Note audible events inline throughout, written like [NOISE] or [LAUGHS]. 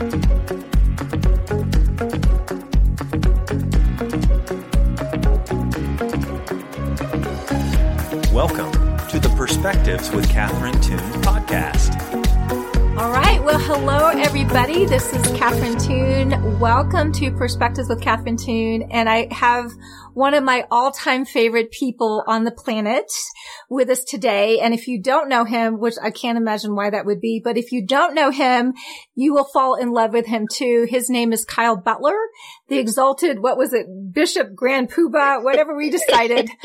Welcome to the Perspectives with Catherine Toon podcast. All right. Well, hello, everybody. This is Catherine Toon. Welcome to Perspectives with Catherine Toon. And I have one of my all-time favorite people on the planet with us today. And if you don't know him, which I can't imagine why that would be, but if you don't know him, you will fall in love with him too. His name is Kyle Butler, the exalted, what was it? Bishop Grand Poobah, whatever we decided. [LAUGHS]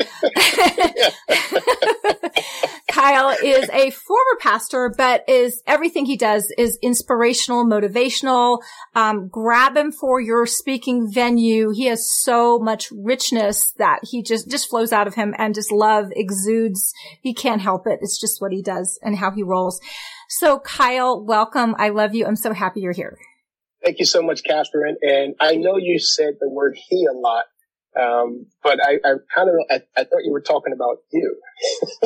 Kyle is a former pastor, but is everything he does is inspirational, motivational. Um, grab him for your speaking venue. He has so much richness that he just, just flows out of him and just love exudes. He can't help it. It's just what he does and how he rolls. So Kyle, welcome. I love you. I'm so happy you're here. Thank you so much, Catherine. And I know you said the word he a lot, um, but I, I kind of, I, I, thought you were talking about you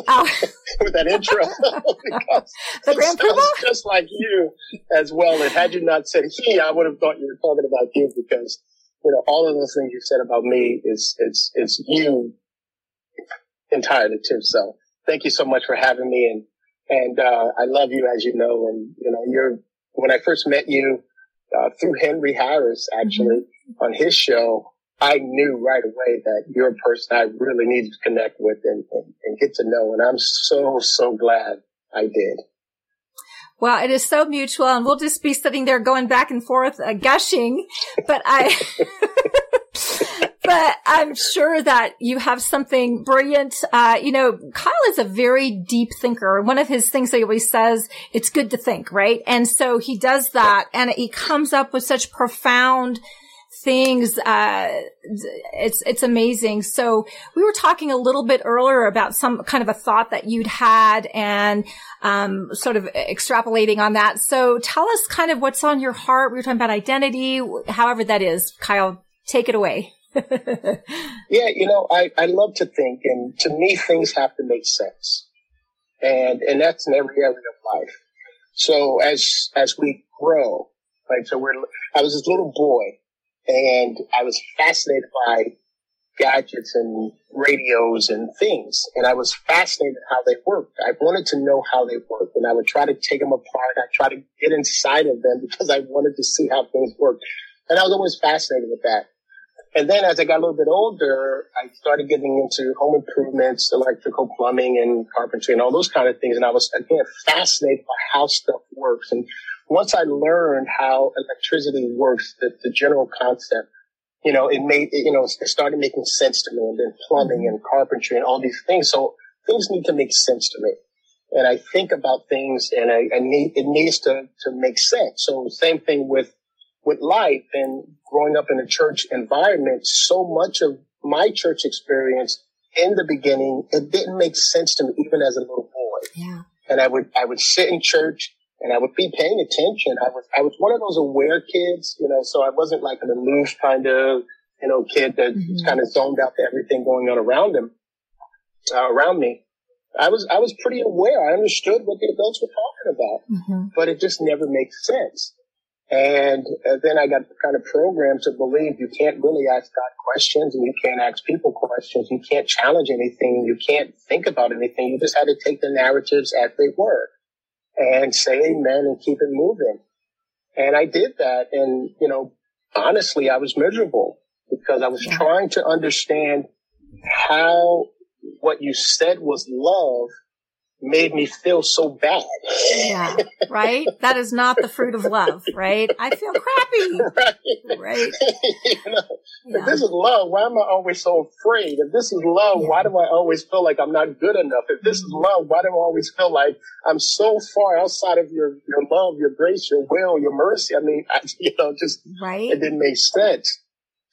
oh. [LAUGHS] with that intro. [LAUGHS] the Grand Poobah? just like you as well. And had you not said he, I would have thought you were talking about you because, you know, all of those things you said about me is, it's, it's you entirely too. So thank you so much for having me. And, and, uh, I love you as you know. And, you know, you're, when I first met you, uh, through Henry Harris, actually, mm-hmm. on his show, I knew right away that you're a person I really needed to connect with and, and, and get to know. And I'm so, so glad I did. Well, it is so mutual and we'll just be sitting there going back and forth, uh, gushing, but I, [LAUGHS] [LAUGHS] but I'm sure that you have something brilliant. Uh, you know, Kyle is a very deep thinker. One of his things that he always says, it's good to think, right? And so he does that and he comes up with such profound things. Uh, it's, it's amazing. So we were talking a little bit earlier about some kind of a thought that you'd had and, um, sort of extrapolating on that. So tell us kind of what's on your heart. We were talking about identity, however that is. Kyle, take it away. [LAUGHS] yeah, you know, I, I love to think and to me things have to make sense. And, and that's in every area of life. So as, as we grow, like, so we're, I was this little boy and I was fascinated by gadgets and radios and things. And I was fascinated how they worked. I wanted to know how they worked and I would try to take them apart. I try to get inside of them because I wanted to see how things worked. And I was always fascinated with that. And then as I got a little bit older, I started getting into home improvements, electrical plumbing and carpentry and all those kind of things. And I was again fascinated by how stuff works. And once I learned how electricity works, the, the general concept, you know, it made, you know, it started making sense to me and then plumbing and carpentry and all these things. So things need to make sense to me. And I think about things and I, I need, it needs to, to make sense. So same thing with, with life and growing up in a church environment. So much of my church experience in the beginning, it didn't make sense to me even as a little boy. Yeah. And I would, I would sit in church and I would be paying attention. I was, I was one of those aware kids, you know, so I wasn't like an aloof kind of, you know, kid that mm-hmm. kind of zoned out to everything going on around him, uh, around me. I was, I was pretty aware. I understood what the adults were talking about, mm-hmm. but it just never makes sense. And uh, then I got kind of programmed to believe you can't really ask God questions and you can't ask people questions. You can't challenge anything. You can't think about anything. You just had to take the narratives as they were and say amen and keep it moving. And I did that. And, you know, honestly, I was miserable because I was trying to understand how what you said was love made me feel so bad. Yeah, [LAUGHS] right? That is not the fruit of love, right? I feel crappy. [LAUGHS] Right. right? [LAUGHS] you know, yeah. If this is love, why am I always so afraid? If this is love, yeah. why do I always feel like I'm not good enough? If this is mm-hmm. love, why do I always feel like I'm so far outside of your, your love, your grace, your will, your mercy? I mean, I, you know, just, right. it didn't make sense.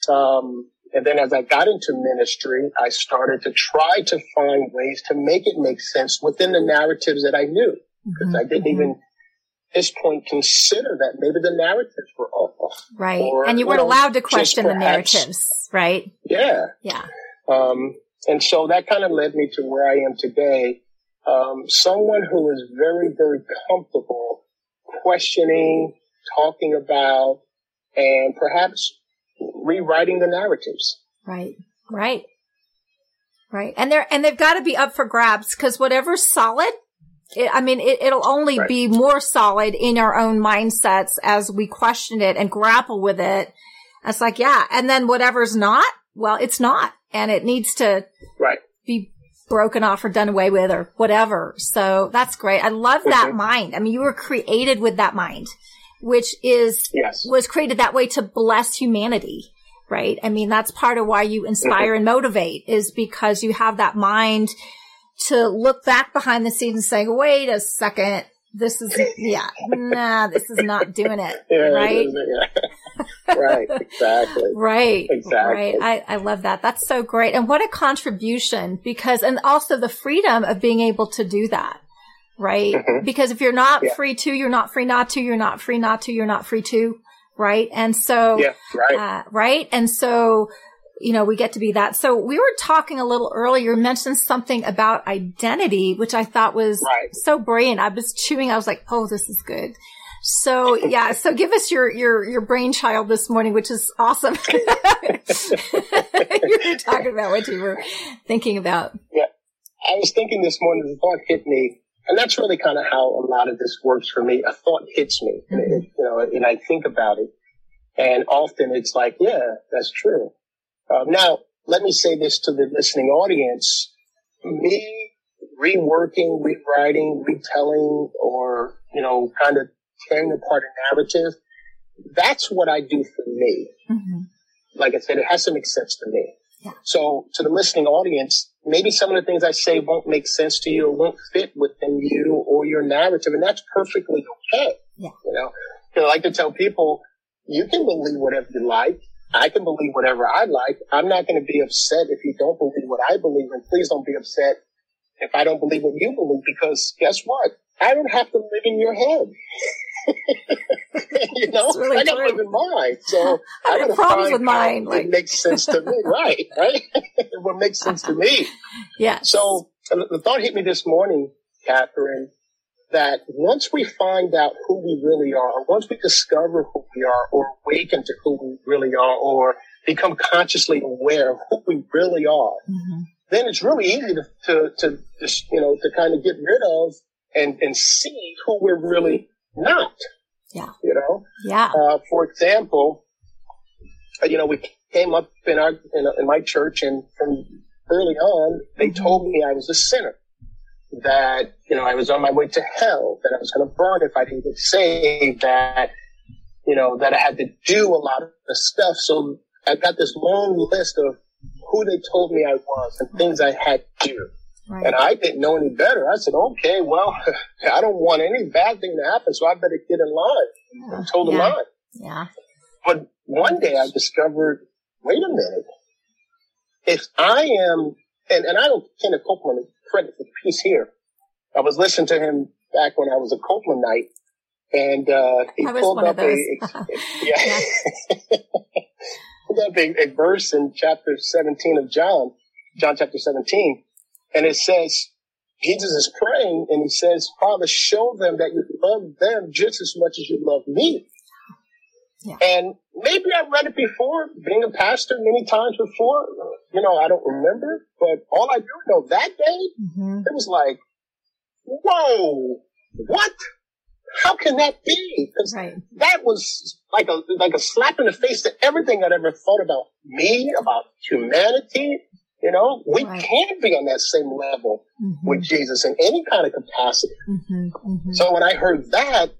Um, and then as I got into ministry, I started to try to find ways to make it make sense within the narratives that I knew. Because mm-hmm. I didn't even, at this point, consider that maybe the narratives were off. Right. Or, and you weren't you know, allowed to question perhaps, the narratives, right? Yeah. Yeah. Um, and so that kind of led me to where I am today. Um, someone who is very, very comfortable questioning, talking about, and perhaps rewriting the narratives. Right. Right. Right. And they're, and they've got to be up for grabs because whatever's solid, it, I mean, it, will only right. be more solid in our own mindsets as we question it and grapple with it. It's like, yeah. And then whatever's not, well, it's not and it needs to right. be broken off or done away with or whatever. So that's great. I love that mm-hmm. mind. I mean, you were created with that mind, which is, yes. was created that way to bless humanity right? I mean, that's part of why you inspire and motivate is because you have that mind to look back behind the scenes and say, wait a second. This is, yeah, nah, this is not doing it. [LAUGHS] Yeah, right. Yeah. [LAUGHS] right. Exactly. right. Exactly. Right. I, I love that. That's so great. And what a contribution because, and also the freedom of being able to do that. Right. Mm-hmm. Because if you're not yeah. free to, you're not free not to, you're not free not to, you're not free to right? And so, yeah, right. Uh, right. And so, you know, we get to be that. So we were talking a little earlier, mentioned something about identity, which I thought was right. so brilliant. I was chewing. I was like, Oh, this is good. So [LAUGHS] yeah, so give us your, your, your brainchild this morning, which is awesome. [LAUGHS] [LAUGHS] you were talking about what you were thinking about. Yeah. I was thinking this morning, the thought hit me and that's really kind of how a lot of this works for me. A thought hits me, mm-hmm. and it, you know, and I think about it, and often it's like, yeah, that's true. Um, now, let me say this to the listening audience: me reworking, rewriting, retelling, or you know, kind of tearing apart a narrative. That's what I do for me. Mm-hmm. Like I said, it has to make sense to me. Yeah. So to the listening audience, maybe some of the things I say won't make sense to you or won't fit you or your narrative, and that's perfectly okay. Yeah. You know, I like to tell people, you can believe whatever you like. I can believe whatever I like. I'm not going to be upset if you don't believe what I believe, and please don't be upset if I don't believe what you believe, because guess what? I don't have to live in your head. [LAUGHS] you know, really I got to live in mine. So [LAUGHS] I, I got problems with mine. Like... It makes sense to me, [LAUGHS] right? Right? what makes sense to me. Yeah. So uh, the thought hit me this morning, Catherine, that once we find out who we really are, or once we discover who we are, or awaken to who we really are, or become consciously aware of who we really are, mm-hmm. then it's really easy to, to, to just, you know, to kind of get rid of and, and see who we're really not. Yeah. You know? Yeah. Uh, for example, uh, you know, we came up in our, in, in my church and from early on, they mm-hmm. told me I was a sinner. That, you know, I was on my way to hell, that I was going to burn if I didn't get saved, that, you know, that I had to do a lot of stuff. So I got this long list of who they told me I was and things I had to do. Right. And I didn't know any better. I said, okay, well, [LAUGHS] I don't want any bad thing to happen, so I better get in line. Yeah. I told yeah. line. Yeah. But one day I discovered, wait a minute. If I am, and, and I don't Kenneth Copeland credit for the piece here. I was listening to him back when I was a Copelandite, and uh, he pulled up a, a, [LAUGHS] yeah, [LAUGHS] pulled up a, a verse in chapter 17 of John, John chapter 17, and it says, Jesus is praying and he says, Father, show them that you love them just as much as you love me. Yeah. And maybe I've read it before, being a pastor many times before. You know, I don't remember, but all I do know that day, mm-hmm. it was like, whoa, what? How can that be? Because right. that was like a like a slap in the face to everything I'd ever thought about me, about humanity, you know, we right. can't be on that same level mm-hmm. with Jesus in any kind of capacity. Mm-hmm, mm-hmm. So when I heard that,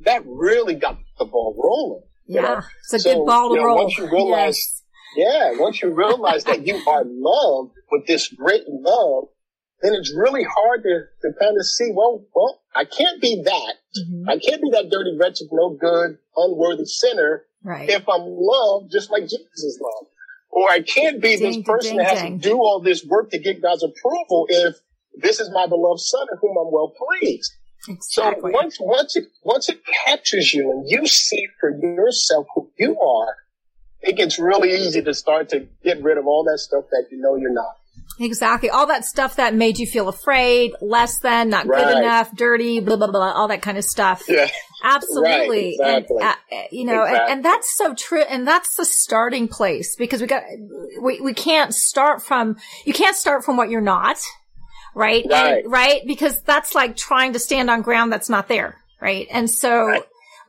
that really got the ball rolling. Yeah, you know? it's a so, good ball to you know, roll. Once you realize, yes. Yeah, once you realize that you are loved with this great love, then it's really hard to, to kind of see, well, well, I can't be that. Mm-hmm. I can't be that dirty, wretched, no good, unworthy sinner right. if I'm loved just like Jesus is loved. Or I can't be ding, this person ding, that has ding. to do all this work to get God's approval if this is my beloved son in whom I'm well pleased. Exactly. So once, once it, once it captures you and you see for yourself who you are, it gets really easy to start to get rid of all that stuff that you know you're not. Exactly. All that stuff that made you feel afraid, less than, not right. good enough, dirty, blah, blah, blah, all that kind of stuff. Yeah. [LAUGHS] Absolutely. Right, exactly. And, uh, you know, exactly. and, and, that's so true. And that's the starting place because we got, we, we can't start from, you can't start from what you're not. Right. Right. And, right. Because that's like trying to stand on ground that's not there. Right. And so, right.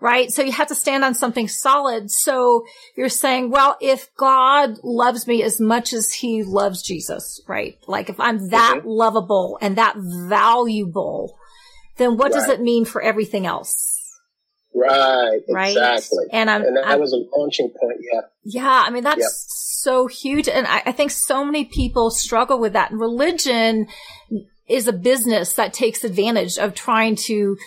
Right. So you have to stand on something solid. So you're saying, well, if God loves me as much as he loves Jesus, right? Like if I'm that mm-hmm. lovable and that valuable, then what right. does it mean for everything else? Right, right. Exactly. And, I'm, and that I'm, was a launching point. Yeah. Yeah. I mean, that's yep. so huge. And I, I think so many people struggle with that. And religion is a business that takes advantage of trying to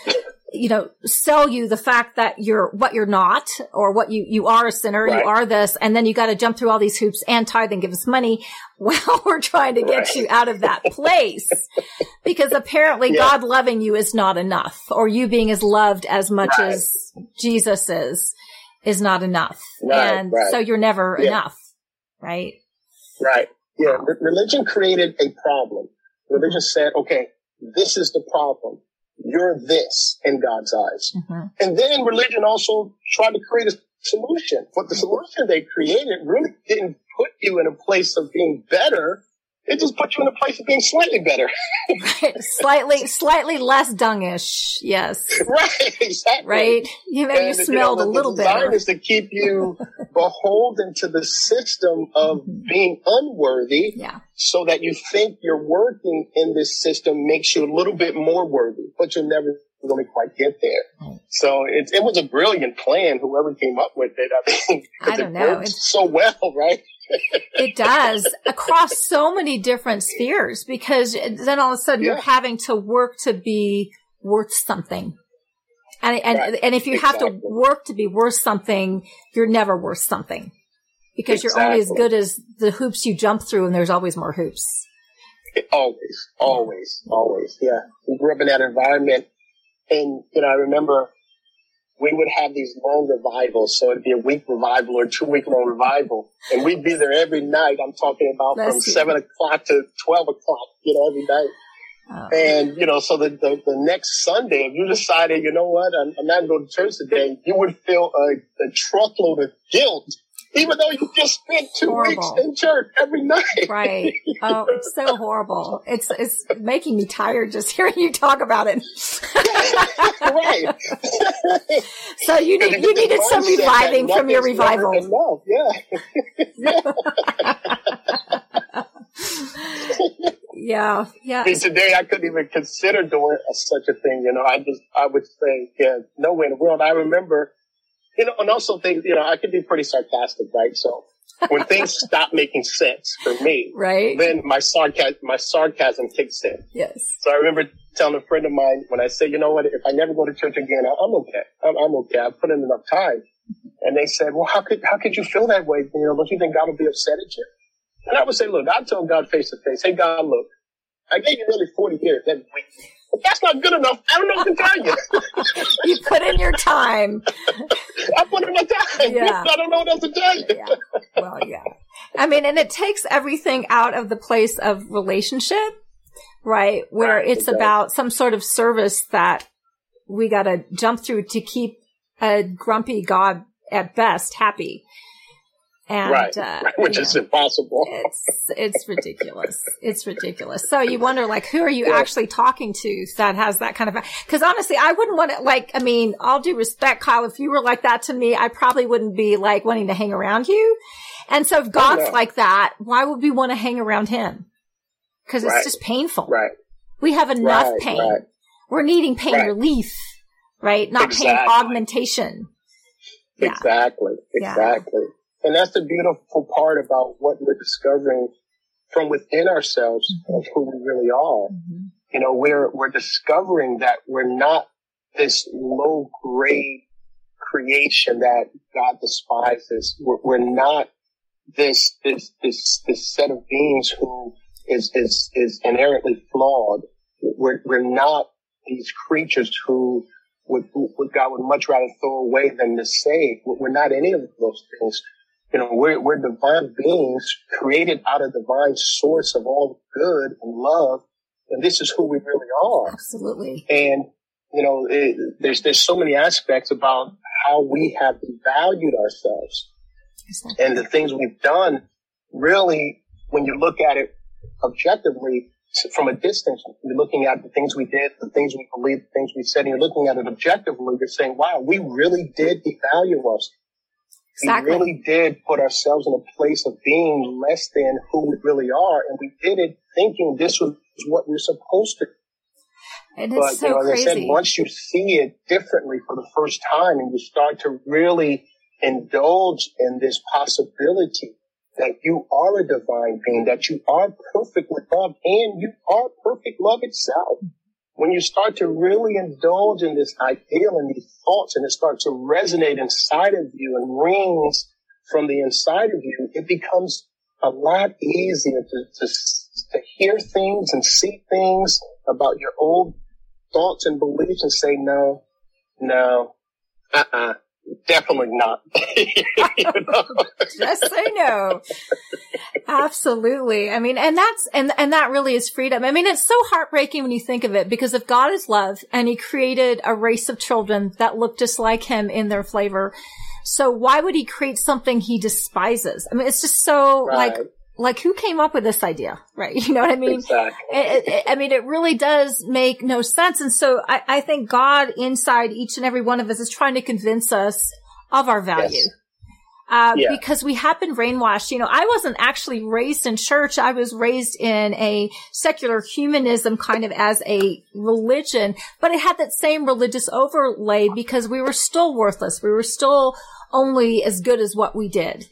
you know, sell you the fact that you're what you're not or what you, you are a sinner, right. you are this, and then you got to jump through all these hoops and tithe and give us money [LAUGHS] while we're trying to get right. you out of that place. because apparently yeah. God loving you is not enough or you being as loved as much right. as Jesus is, is not enough. and so you're never yeah. enough. Right. Right. Yeah. Re- religion created a problem. Religion said, okay, this is the problem you're this in God's eyes. Mm-hmm. And then religion also tried to create a solution, but the solution they created really didn't put you in a place of being better. It just puts you in a place of being slightly better. right. Slightly, slightly less dungish. Yes. [LAUGHS] Right. Exactly. Right. You know, and, you smelled you know, a little bit. the better. is to keep you beholden to the system of mm-hmm. being unworthy. Yeah. So that you think you're working in this system makes you a little bit more worthy, but you'll never really quite get there. So it, it was a brilliant plan, whoever came up with it. I mean, I [LAUGHS] don't it know. It's so well, right? It does across so many different spheres because then all of a sudden yeah. you're having to work to be worth something. And, and, right. and if you exactly. have to work to be worth something, you're never worth something because exactly. you're only as good as the hoops you jump through and there's always more hoops. It always, always, always. Yeah. We grew up in that environment and, you know, I remember we would have these long revivals. So it'd be a week revival or two week long revival. And we'd be there every night. I'm talking about Bless from you. seven o'clock to 12 o'clock, you know, every night. Oh. And, you know, so the, the, the, next Sunday, if you decided, you know what, I'm, I'm not going to church today, you would feel a, a truckload of guilt even though you just spent two horrible. weeks in church every night. Right. Oh, it's so horrible. It's it's making me tired just hearing you talk about it. [LAUGHS] right. so you need you needed some reviving from your revival. Enough. Yeah. [LAUGHS] yeah. Yeah. See, today I couldn't even consider doing such a thing. You know, I just I would say, yeah, no way in the world. I remember you know, and also things, you know, I can be pretty sarcastic, right? So when things [LAUGHS] stop making sense for me, right? Then my sarcasm, my sarcasm kicks in. Yes. So I remember telling a friend of mine when I said, you know what, if I never go to church again, I'm okay. I'm, I'm okay. I've put in enough time. And they said, well, how could, how could you feel that way? You know, don't you think God will be upset at you? And I would say, look, I told God face to face, hey, God, look, I gave you nearly 40 years every week that's not good enough. I don't know what to tell you. [LAUGHS] you put in your time. I put in my time. Yeah. I don't know what else to tell you. yeah. Well, yeah. I mean, and it takes everything out of the place of relationship, right? Where right, it's about some sort of service that we got to jump through to keep a grumpy God at best happy. And, [LAUGHS] right. Uh, which is impossible. It's, it's ridiculous. it's ridiculous. So you wonder, like, who are you yeah. actually talking to that has that kind of, cause honestly, I wouldn't want to, like, I mean, all due respect, Kyle, if you were like that to me, I probably wouldn't be like wanting to hang around you. And so if God's like that, why would we want to hang around him? Cause it's right. just painful. Right. We have enough right, pain. Right. We're needing pain relief, right? Not exactly. pain augmentation. Yeah. Exactly. Exactly. Yeah. And that's the beautiful part about what we're discovering from within ourselves mm-hmm. of who we really are. Mm-hmm. You know, we're, we're discovering that we're not this low grade creation that God despises. We're, we're not this, this, this, this set of beings who is, is, is inherently flawed. We're, we're not these creatures who would, would God would much rather throw away than to save. We're not any of those things. You know, we're, we're divine beings created out of divine source of all good and love. And this is who we really are. Absolutely. And you know, it, there's, there's so many aspects about how we have valued ourselves and the things we've done really, when you look at it objectively from a distance, you're looking at the things we did, the things we believed, the things we said, and you're looking at it objectively, you're saying, wow, we really did devalue ourselves. Exactly. We really did put ourselves in a place of being less than who we really are. And we did it thinking this was what we're supposed to. And but, so you know, as crazy. I said, once you see it differently for the first time and you start to really indulge in this possibility that you are a divine being, that you are perfect with love and you are perfect love itself. When you start to really indulge in this ideal and these thoughts and it starts to resonate inside of you and rings from the inside of you, it becomes a lot easier to, to, to hear things and see things about your old thoughts and beliefs and say, no, no, uh-uh, definitely not. [LAUGHS] Just say no. Absolutely. I mean, and that's, and, and that really is freedom. I mean, it's so heartbreaking when you think of it because if God is love and he created a race of children that look just like him in their flavor, so why would he create something he despises? I mean, it's just so right. like, like who came up with this idea? Right. [LAUGHS] You know what I mean? Exactly. It, it, I mean, it really does make no sense. And so I, I, think God inside each and every one of us is trying to convince us of our value. Yes. Uh, yeah. because we have been brainwashed. You know, I wasn't actually raised in church. I was raised in a secular humanism kind of as a religion, but it had that same religious overlay because we were still worthless. We were still only as good as what we did.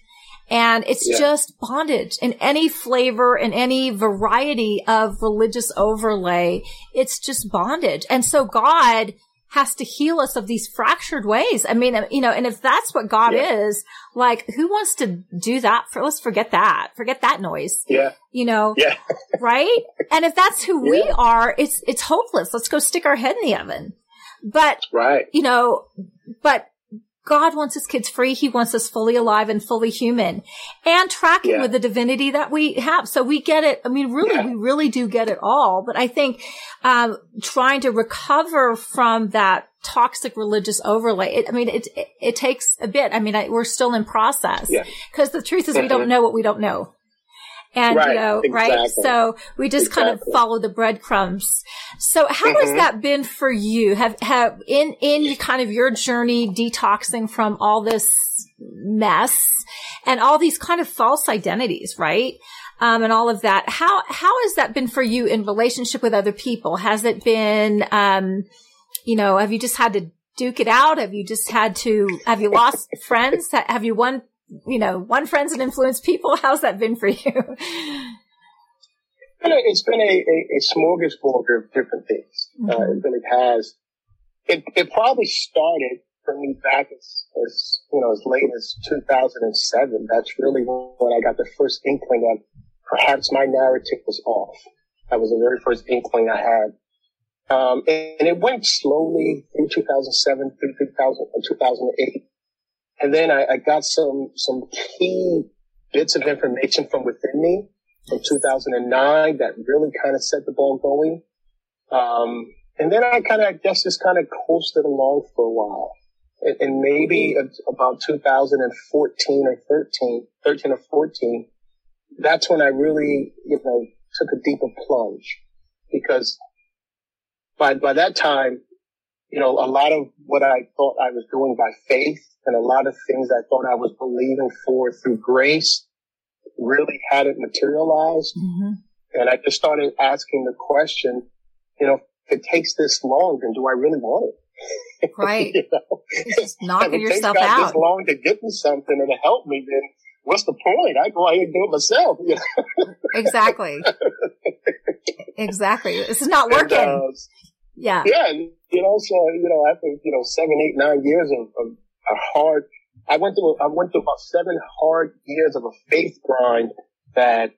And it's yeah. just bondage in any flavor and any variety of religious overlay. It's just bondage. And so God has to heal us of these fractured ways. I mean, you know, and if that's what God yeah. is, like, who wants to do that for, let's forget that. Forget that noise. Yeah. You know, yeah. [LAUGHS] right? And if that's who yeah. we are, it's, it's hopeless. Let's go stick our head in the oven. But, right. you know, but God wants his kids free. He wants us fully alive and fully human and tracking yeah. with the divinity that we have. So we get it. I mean, really, yeah. we really do get it all. But I think, um, trying to recover from that toxic religious overlay, it, I mean, it, it, it, takes a bit. I mean, I, we're still in process because the truth is we don't mm-hmm. know what we don't know. And, right, you know, exactly. right? So we just exactly. kind of follow the breadcrumbs. So how mm-hmm. has that been for you? Have, have in, in kind of your journey detoxing from all this mess and all these kind of false identities, right? Um, and all of that. How, how has that been for you in relationship with other people? Has it been, um, you know, have you just had to duke it out? Have you just had to, have you lost [LAUGHS] friends? Have you won you know, one friends and influence people. [LAUGHS] How's that been for you? It's been a, a, a smorgasbord of different things. Uh, mm-hmm. Uh, it really has. It, it probably started for me back as, as, you know, as late as 2007. That's really when I got the first inkling that perhaps my narrative was off. That was the very first inkling I had. Um, and, and, it went slowly through 2007, through 2000, 2008. And then I, I got some, some key bits of information from within me from 2009 that really kind of set the ball going. Um, and then I kind of, I guess, just kind of coasted along for a while. And, and maybe about 2014 or 13, 13 or 14, that's when I really, you know, took a deeper plunge because by, by that time, you know, a lot of what I thought I was doing by faith and a lot of things I thought I was believing for through grace really hadn't materialized. Mm-hmm. And I just started asking the question, you know, if it takes this long, then do I really want it? [LAUGHS] Right. you know? Just knocking yourself out. This long to get me something and to help me, then what's the point? I go ahead and do it myself. You know? exactly. [LAUGHS] exactly. This is not working. And, uh, yeah. Yeah. You know, so, you know, after, you know, seven, eight, nine years of, of a hard, I went through, I went through about seven hard years of a faith grind that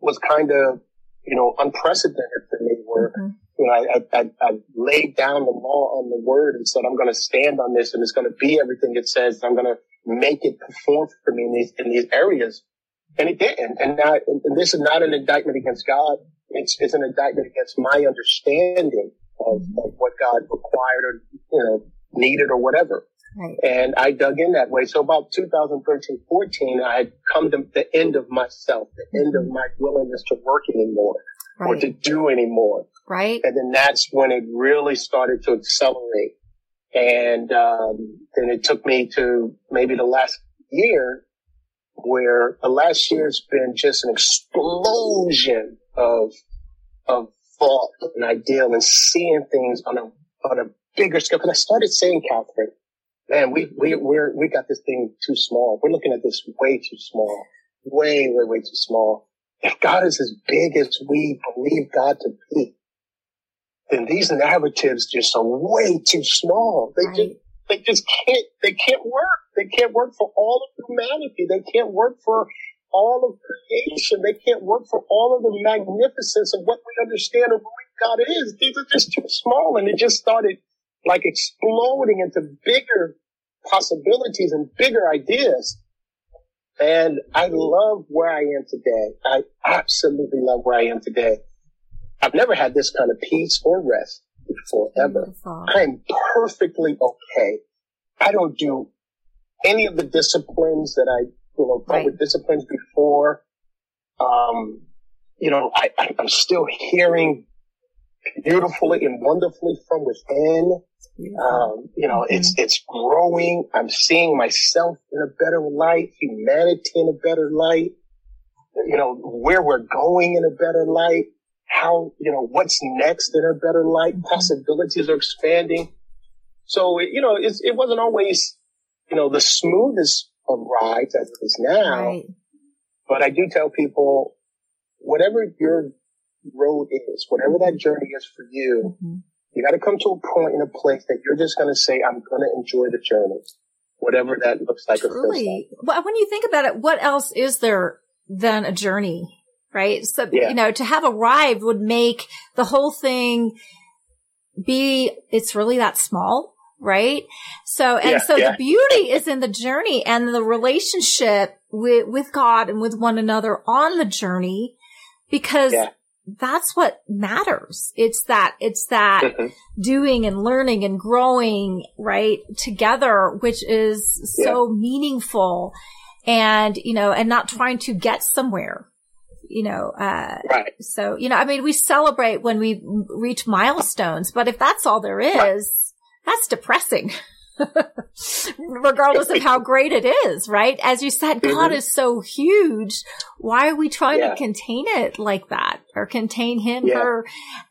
was kind of, you know, unprecedented for me where, mm-hmm. you know, I, I, I, laid down the law on the word and said, I'm going to stand on this and it's going to be everything it says. I'm going to make it perform for me in these, in these areas. And it didn't. And and this is not an indictment against God. It's, it's an indictment against my understanding of, of what God required or, you know, needed or whatever. Right. And I dug in that way. So about 2013, 14, I had come to the end of myself, the end of my willingness to work anymore right. or to do anymore. Right. And then that's when it really started to accelerate. And um, then it took me to maybe the last year where the last year's been just an explosion of of thought and ideal and seeing things on a on a bigger scale. Because I started saying, Catherine, man, we we we're we got this thing too small. We're looking at this way too small, way way way too small. If God is as big as we believe God to be, then these narratives just are way too small. They right. just they just can't they can't work. They can't work for all of humanity. They can't work for all of creation. They can't work for all of the magnificence of what we understand of who God is. These are just too small. And it just started like exploding into bigger possibilities and bigger ideas. And I love where I am today. I absolutely love where I am today. I've never had this kind of peace or rest before ever. I'm perfectly okay. I don't do any of the disciplines that I, you know, right. with disciplines before. Um, you know, I, I'm still hearing beautifully and wonderfully from within. Um, you know, mm-hmm. it's, it's growing. I'm seeing myself in a better light, humanity in a better light, you know, where we're going in a better light, how, you know, what's next in a better light, mm-hmm. possibilities are expanding. So, you know, it wasn't always, you know, the smoothest of rides as it is now. Right. But I do tell people, whatever your road is, whatever that journey is for you, mm-hmm. you got to come to a point in a place that you're just going to say, I'm going to enjoy the journey, whatever that looks like. Truly. Well, when you think about it, what else is there than a journey? Right. So, yeah. you know, to have arrived would make the whole thing be, it's really that small. Right. So, and yeah, so yeah. the beauty is in the journey and the relationship with, with God and with one another on the journey because that's what matters. It's that, it's that mm-hmm. doing and learning and growing, right, together, which is yeah. so meaningful and, you know, and not trying to get somewhere, you know, uh, right. so, you know, I mean, we celebrate when we reach milestones, but if that's all there is, right. That's depressing. [LAUGHS] regardless of how great it is, right? As you said, mm-hmm. God is so huge. Why are we trying yeah. to contain it like that or contain him yeah. or,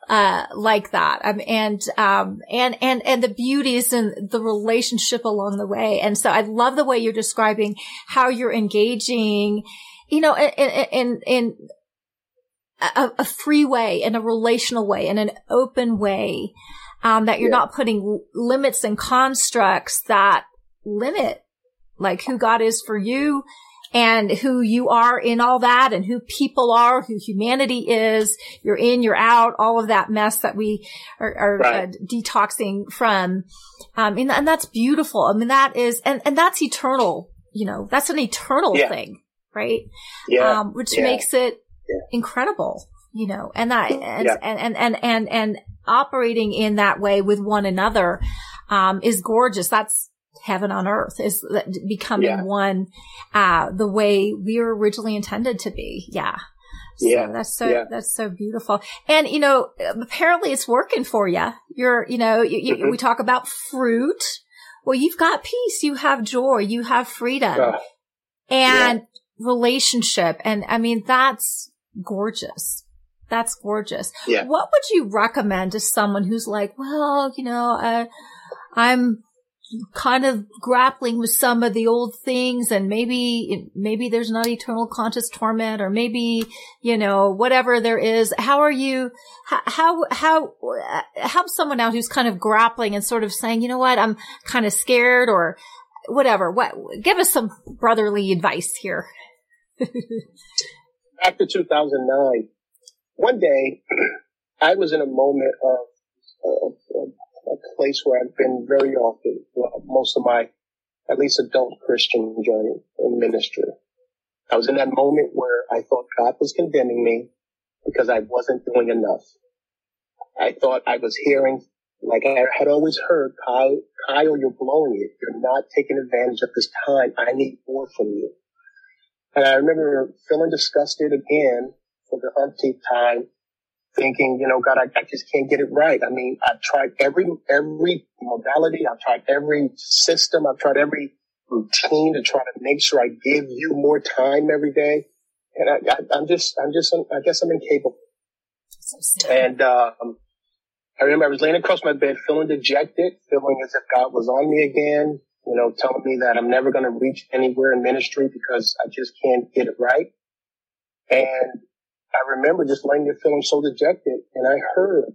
uh, like that? Um, and, um, and, and, and the beauty is in the relationship along the way. And so I love the way you're describing how you're engaging, you know, in, in, in, a, a free way, in a relational way, in an open way um, that you're yeah. not putting limits and constructs that limit like who God is for you and who you are in all that and who people are, who humanity is. You're in, you're out, all of that mess that we are, are right. uh, detoxing from. Um, and, and, that's beautiful. I mean, that is, and, and that's eternal, you know, that's an eternal yeah. thing, right? Yeah. Um, which yeah. makes it incredible you know, and that, and, and, and, and, and, and operating in that way with one another, um, is gorgeous. That's heaven on earth is becoming yeah. one, uh, the way we were originally intended to be. Yeah. So yeah. That's so, yeah. that's so beautiful. And, you know, apparently it's working for you. You're, you know, you, you, mm-hmm. we talk about fruit. Well, you've got peace. You have joy. You have freedom uh, and yeah. relationship. And I mean, that's gorgeous. That's gorgeous. Yeah. What would you recommend to someone who's like, well, you know, uh, I'm kind of grappling with some of the old things and maybe, maybe there's not eternal conscious torment or maybe, you know, whatever there is. How are you, how, how, uh, help someone out who's kind of grappling and sort of saying, you know what, I'm kind of scared or whatever. What, give us some brotherly advice here. [LAUGHS] Back to 2009, one day [CLEARS THROAT] I was in a moment of, of, of a place where I've been very often, most of my at least adult Christian journey in ministry. I was in that moment where I thought God was condemning me because I wasn't doing enough. I thought I was hearing, like I had always heard, Kyle, Kyle, you're blowing it. You're not taking advantage of this time. I need more from you. And I remember feeling disgusted again for the umpteenth time, thinking, you know, God, I, I just can't get it right. I mean, I've tried every, every modality. I've tried every system. I've tried every routine to try to make sure I give you more time every day. And I, I, am just, I'm just, I guess I'm incapable. So and, um, I remember I was laying across my bed feeling dejected, feeling as if God was on me again, you know, telling me that I'm never going to reach anywhere in ministry because I just can't get it right. And I remember just laying there feeling so dejected and I heard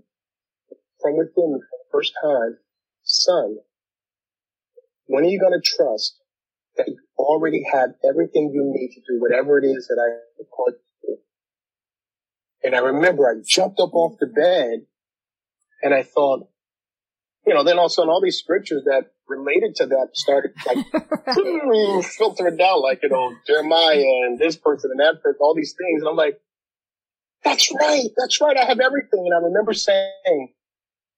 from within for the first time, son, when are you going to trust that you already have everything you need to do whatever it is that I called you to? And I remember I jumped up off the bed and I thought, you know, then all of a sudden all these scriptures that related to that started like [LAUGHS] [LAUGHS] filtering down, like, you know, Jeremiah and this person and that person, all these things. And I'm like, that's right. That's right. I have everything. And I remember saying,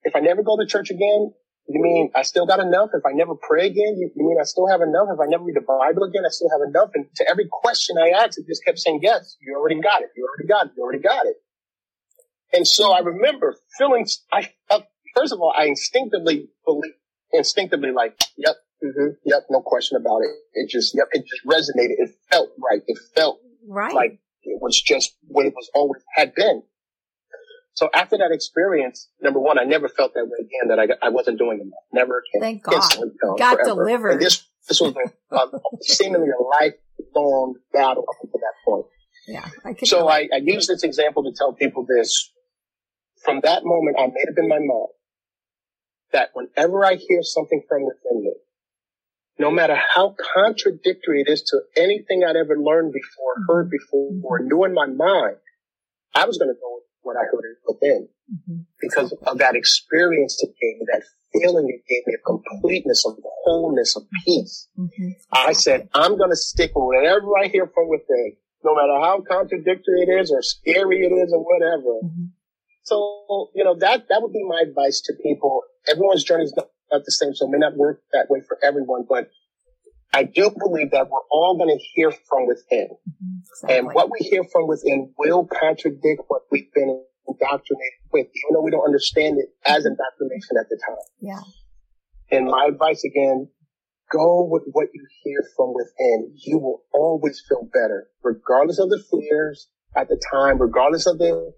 if I never go to church again, you mean I still got enough? If I never pray again, you, mean I still have enough? If I never read the Bible again, I still have enough? And to every question I asked, it just kept saying, yes, you already got it. You already got it. You already got it. And so I remember feeling, I, uh, first of all, I instinctively believe, instinctively like, yep, mm-hmm, yep, no question about it. It just, yep, it just resonated. It felt right. It felt right. like it was just what it was always had been. So after that experience, number one, I never felt that way again, that I, I wasn't doing enough. Never again. Thank God. Instantly, Got forever. delivered. And this, this was a, a, seemingly a lifelong battle up until that point. Yeah. I so I, I use this example to tell people this from that moment, I made up in my mind that whenever I hear something from within me, no matter how contradictory it is to anything I'd ever learned before, mm-hmm. heard before, or knew in my mind, I was going to go with what I heard within mm-hmm. because of that experience it gave me, that feeling it gave me of completeness, of wholeness, of peace. Mm-hmm. I said, I'm going to stick with whatever I hear from within, no matter how contradictory it is or scary it is or whatever. Mm-hmm. So, you know, that, that would be my advice to people. Everyone's journey is not, not the same, so it may not work that way for everyone, but I do believe that we're all going to hear from within. Exactly. And what we hear from within will contradict what we've been indoctrinated with, even though we don't understand it as mm-hmm. indoctrination at the time. Yeah. And my advice again, go with what you hear from within. You will always feel better, regardless of the fears at the time, regardless of the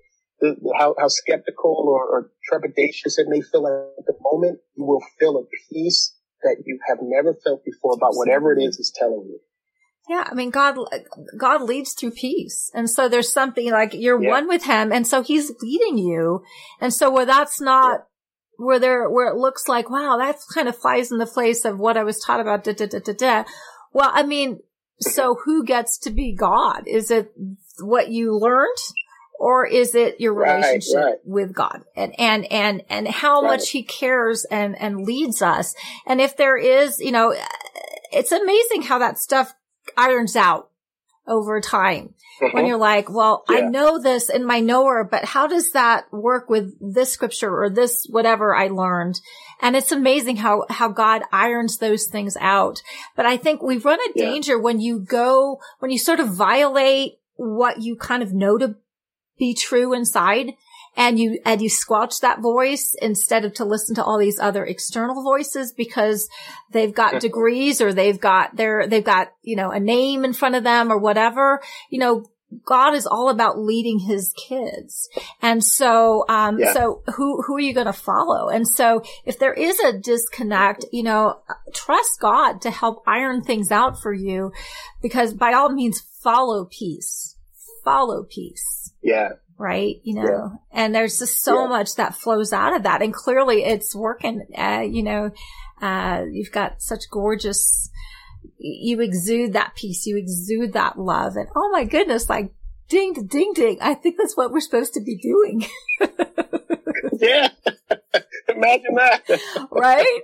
how, how skeptical or, or trepidatious it may feel at the moment, you will feel a peace that you have never felt before about whatever it is it's telling you. Yeah, I mean, God, God leads through peace. And so there's something like you're yeah. one with him. And so he's leading you. And so where that's not, yeah. where there, where it looks like, wow, that kind of flies in the face of what I was taught about. Da, da, da, da, da. Well, I mean, so who gets to be God? Is it what you learned? Or is it your relationship right, right. with God and, and, and, and how right. much he cares and, and leads us? And if there is, you know, it's amazing how that stuff irons out over time mm-hmm. when you're like, well, yeah. I know this in my knower, but how does that work with this scripture or this whatever I learned? And it's amazing how, how God irons those things out. But I think we run a danger yeah. when you go, when you sort of violate what you kind of know to be true inside and you and you squelch that voice instead of to listen to all these other external voices because they've got degrees or they've got their they've got you know a name in front of them or whatever you know God is all about leading his kids. And so, um, yeah. so who, who are you going to follow? And so if there is a disconnect, you know, trust God to help iron things out for you because by all means follow peace, follow peace. Yeah. Right. You know, yeah. and there's just so yeah. much that flows out of that. And clearly it's working. Uh, you know, uh, you've got such gorgeous, you exude that peace. You exude that love. And oh my goodness, like ding, ding, ding. I think that's what we're supposed to be doing. [LAUGHS] yeah. [LAUGHS] Imagine that. right?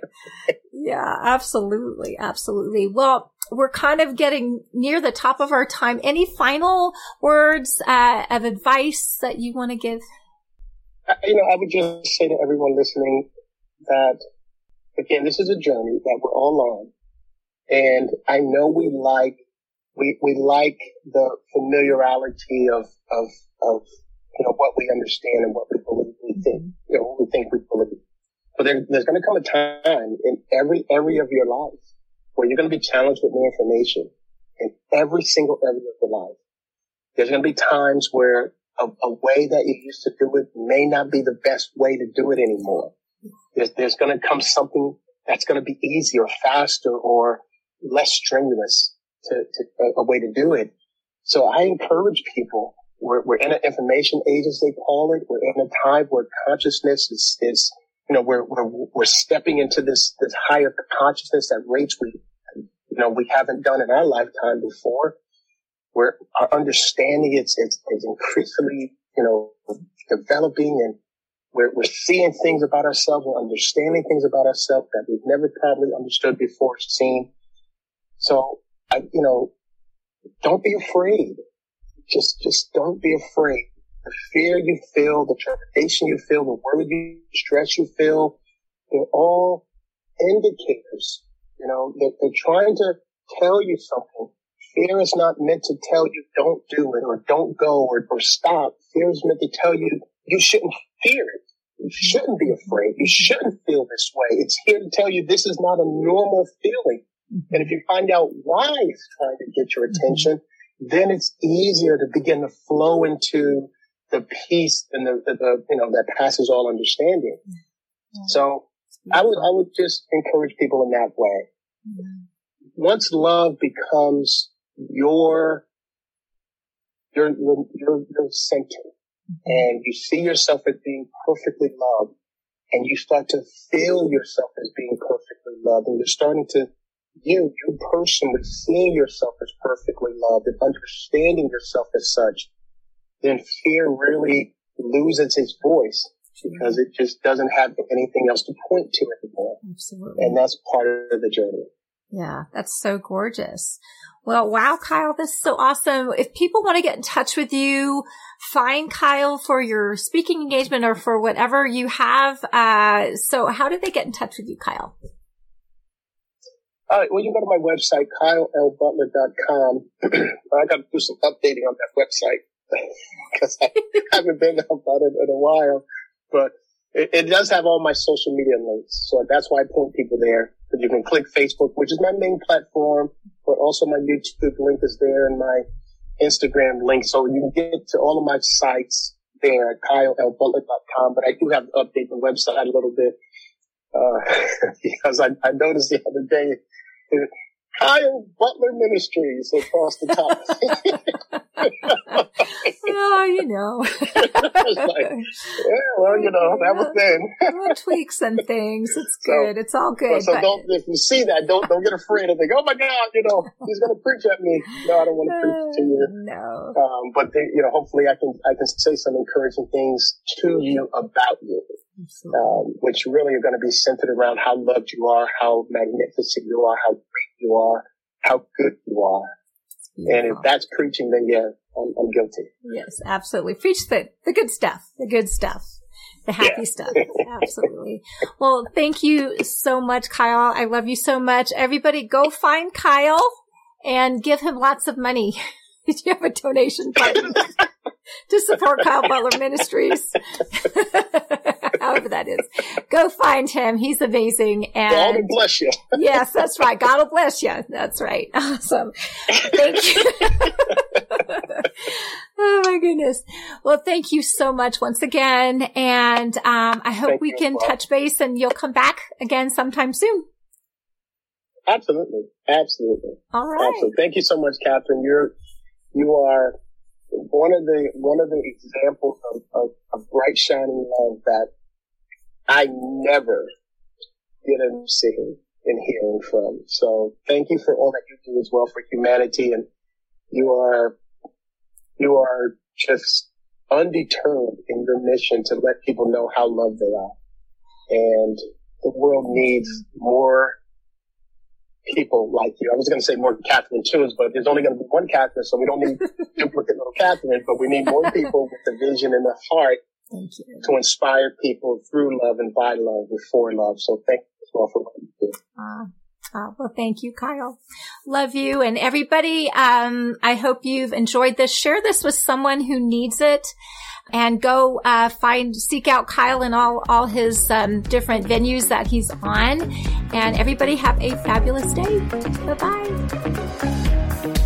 Yeah, absolutely. Absolutely. Well, we're kind of getting near the top of our time. Any final words uh, of advice that you want to give? you know, I would just say to everyone listening that again, this is a journey that we're all on. And I know we like, we, we like the familiarity of, of, of, you know, what we understand and what we believe we think, you know, what we think we believe. But there, there's going to come a time in every area of your life where you're going to be challenged with new information in every single area of your life. There's going to be times where a, a way that you used to do it may not be the best way to do it anymore. There's, there's going to come something that's going to be easier, faster, or less strenuous to, to a, a, way to do it. So I encourage people. We're, we're in an information age, as they call it. We're in a time where consciousness is, is you know, we're, we're, we're stepping into this, this higher consciousness at rates we, you know, we haven't done in our lifetime before. Where our understanding is, is increasingly, you know, developing and we're, we're seeing things about ourselves. We're understanding things about ourselves that we've never probably understood before, seen. So I, you know, don't be afraid. Just, just don't be afraid. The fear you feel, the trepidation you feel, the worry you, stress you feel, they're all indicators. You know, they're, they're trying to tell you something. Fear is not meant to tell you don't do it or don't go or, or stop. Fear is meant to tell you you shouldn't fear it. You shouldn't be afraid. You shouldn't feel this way. It's here to tell you this is not a normal feeling. Mm-hmm. And if you find out why it's trying to get your attention, then it's easier to begin to flow into the peace and the, the, the you know, that passes all understanding. Mm-hmm. So I would, I would just encourage people in that way. Mm-hmm. Once love becomes your, your, your, your, your center, and you see yourself as being perfectly loved and you start to feel yourself as being perfectly loved and you're starting to you, you person personally seeing yourself as perfectly loved and understanding yourself as such, then fear really loses its voice because it just doesn't have anything else to point to anymore. Absolutely. And that's part of the journey. Yeah, that's so gorgeous. Well, wow, Kyle, this is so awesome. If people want to get in touch with you, find Kyle for your speaking engagement or for whatever you have. Uh, so how do they get in touch with you, Kyle? All right. Well, you go to my website, kylelbutler.com. [CLEARS THROAT] I got to do some updating on that website [LAUGHS] because I [LAUGHS] haven't been it in a while, but it, it, does have all my social media links. So that's why I point people there. But you can click Facebook, which is my main platform, but also my YouTube link is there and my Instagram link. So you can get to all of my sites there at kylelbutler.com. But I do have to update the website a little bit, uh, [LAUGHS] because I, I noticed the other day, Kyle Butler Ministries across the top. [LAUGHS] [LAUGHS] oh, you know. like, yeah, well, you know, that was then. Little tweaks and things. It's [LAUGHS] good. So, it's all good. So but... don't, if you see that, don't, don't get afraid and think, oh my God, you know, he's going to preach at me. No, I don't want to preach to you. No. Um, but they, you know, hopefully I can, I can say some encouraging things to you about you. Um, which really are going to be centered around how loved you are, how magnificent you are, how great you are, how good you are. Yeah. And if that's preaching, then yeah, I'm, I'm, guilty. Yes, absolutely. Preach the, the good stuff, the good stuff, the happy yeah. stuff. absolutely. [LAUGHS] Well, thank you so much, Kyle. I love you so much. Everybody go find Kyle and give him lots of money. [LAUGHS] Do you have a donation button [LAUGHS] to support Kyle Butler Ministries? That is. Go find him. He's amazing. And God will bless you. [LAUGHS] yes, that's right. God will bless you. That's right. Awesome. Thank you. [LAUGHS] oh my goodness. Well, thank you so much once again. And, um, I hope thank we can well. touch base and you'll come back again sometime soon. Absolutely. Absolutely. All right. Absolutely. Thank you so much, Catherine. You're, you are one of the, one of the examples of, of, of bright shining love that I never get a seeing and hearing from. So thank you for all that you do as well for humanity. And you are, you are just undeterred in your mission to let people know how loved they are. And the world needs more people like you. I was going to say more Catherine Toons, but there's only going to be one Catherine, so we don't need [LAUGHS] duplicate little Catherine, but we need more people with the vision and the heart Thank you. To inspire people through love and by love with for love. So thank you all for what you do. Uh, uh, well, thank you, Kyle. Love you and everybody. Um, I hope you've enjoyed this. Share this with someone who needs it and go, uh, find, seek out Kyle in all, all his, um, different venues that he's on. And everybody have a fabulous day. Bye bye.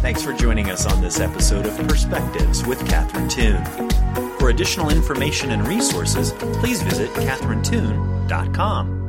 Thanks for joining us on this episode of Perspectives with Catherine Toon. For additional information and resources, please visit catherinetoon.com.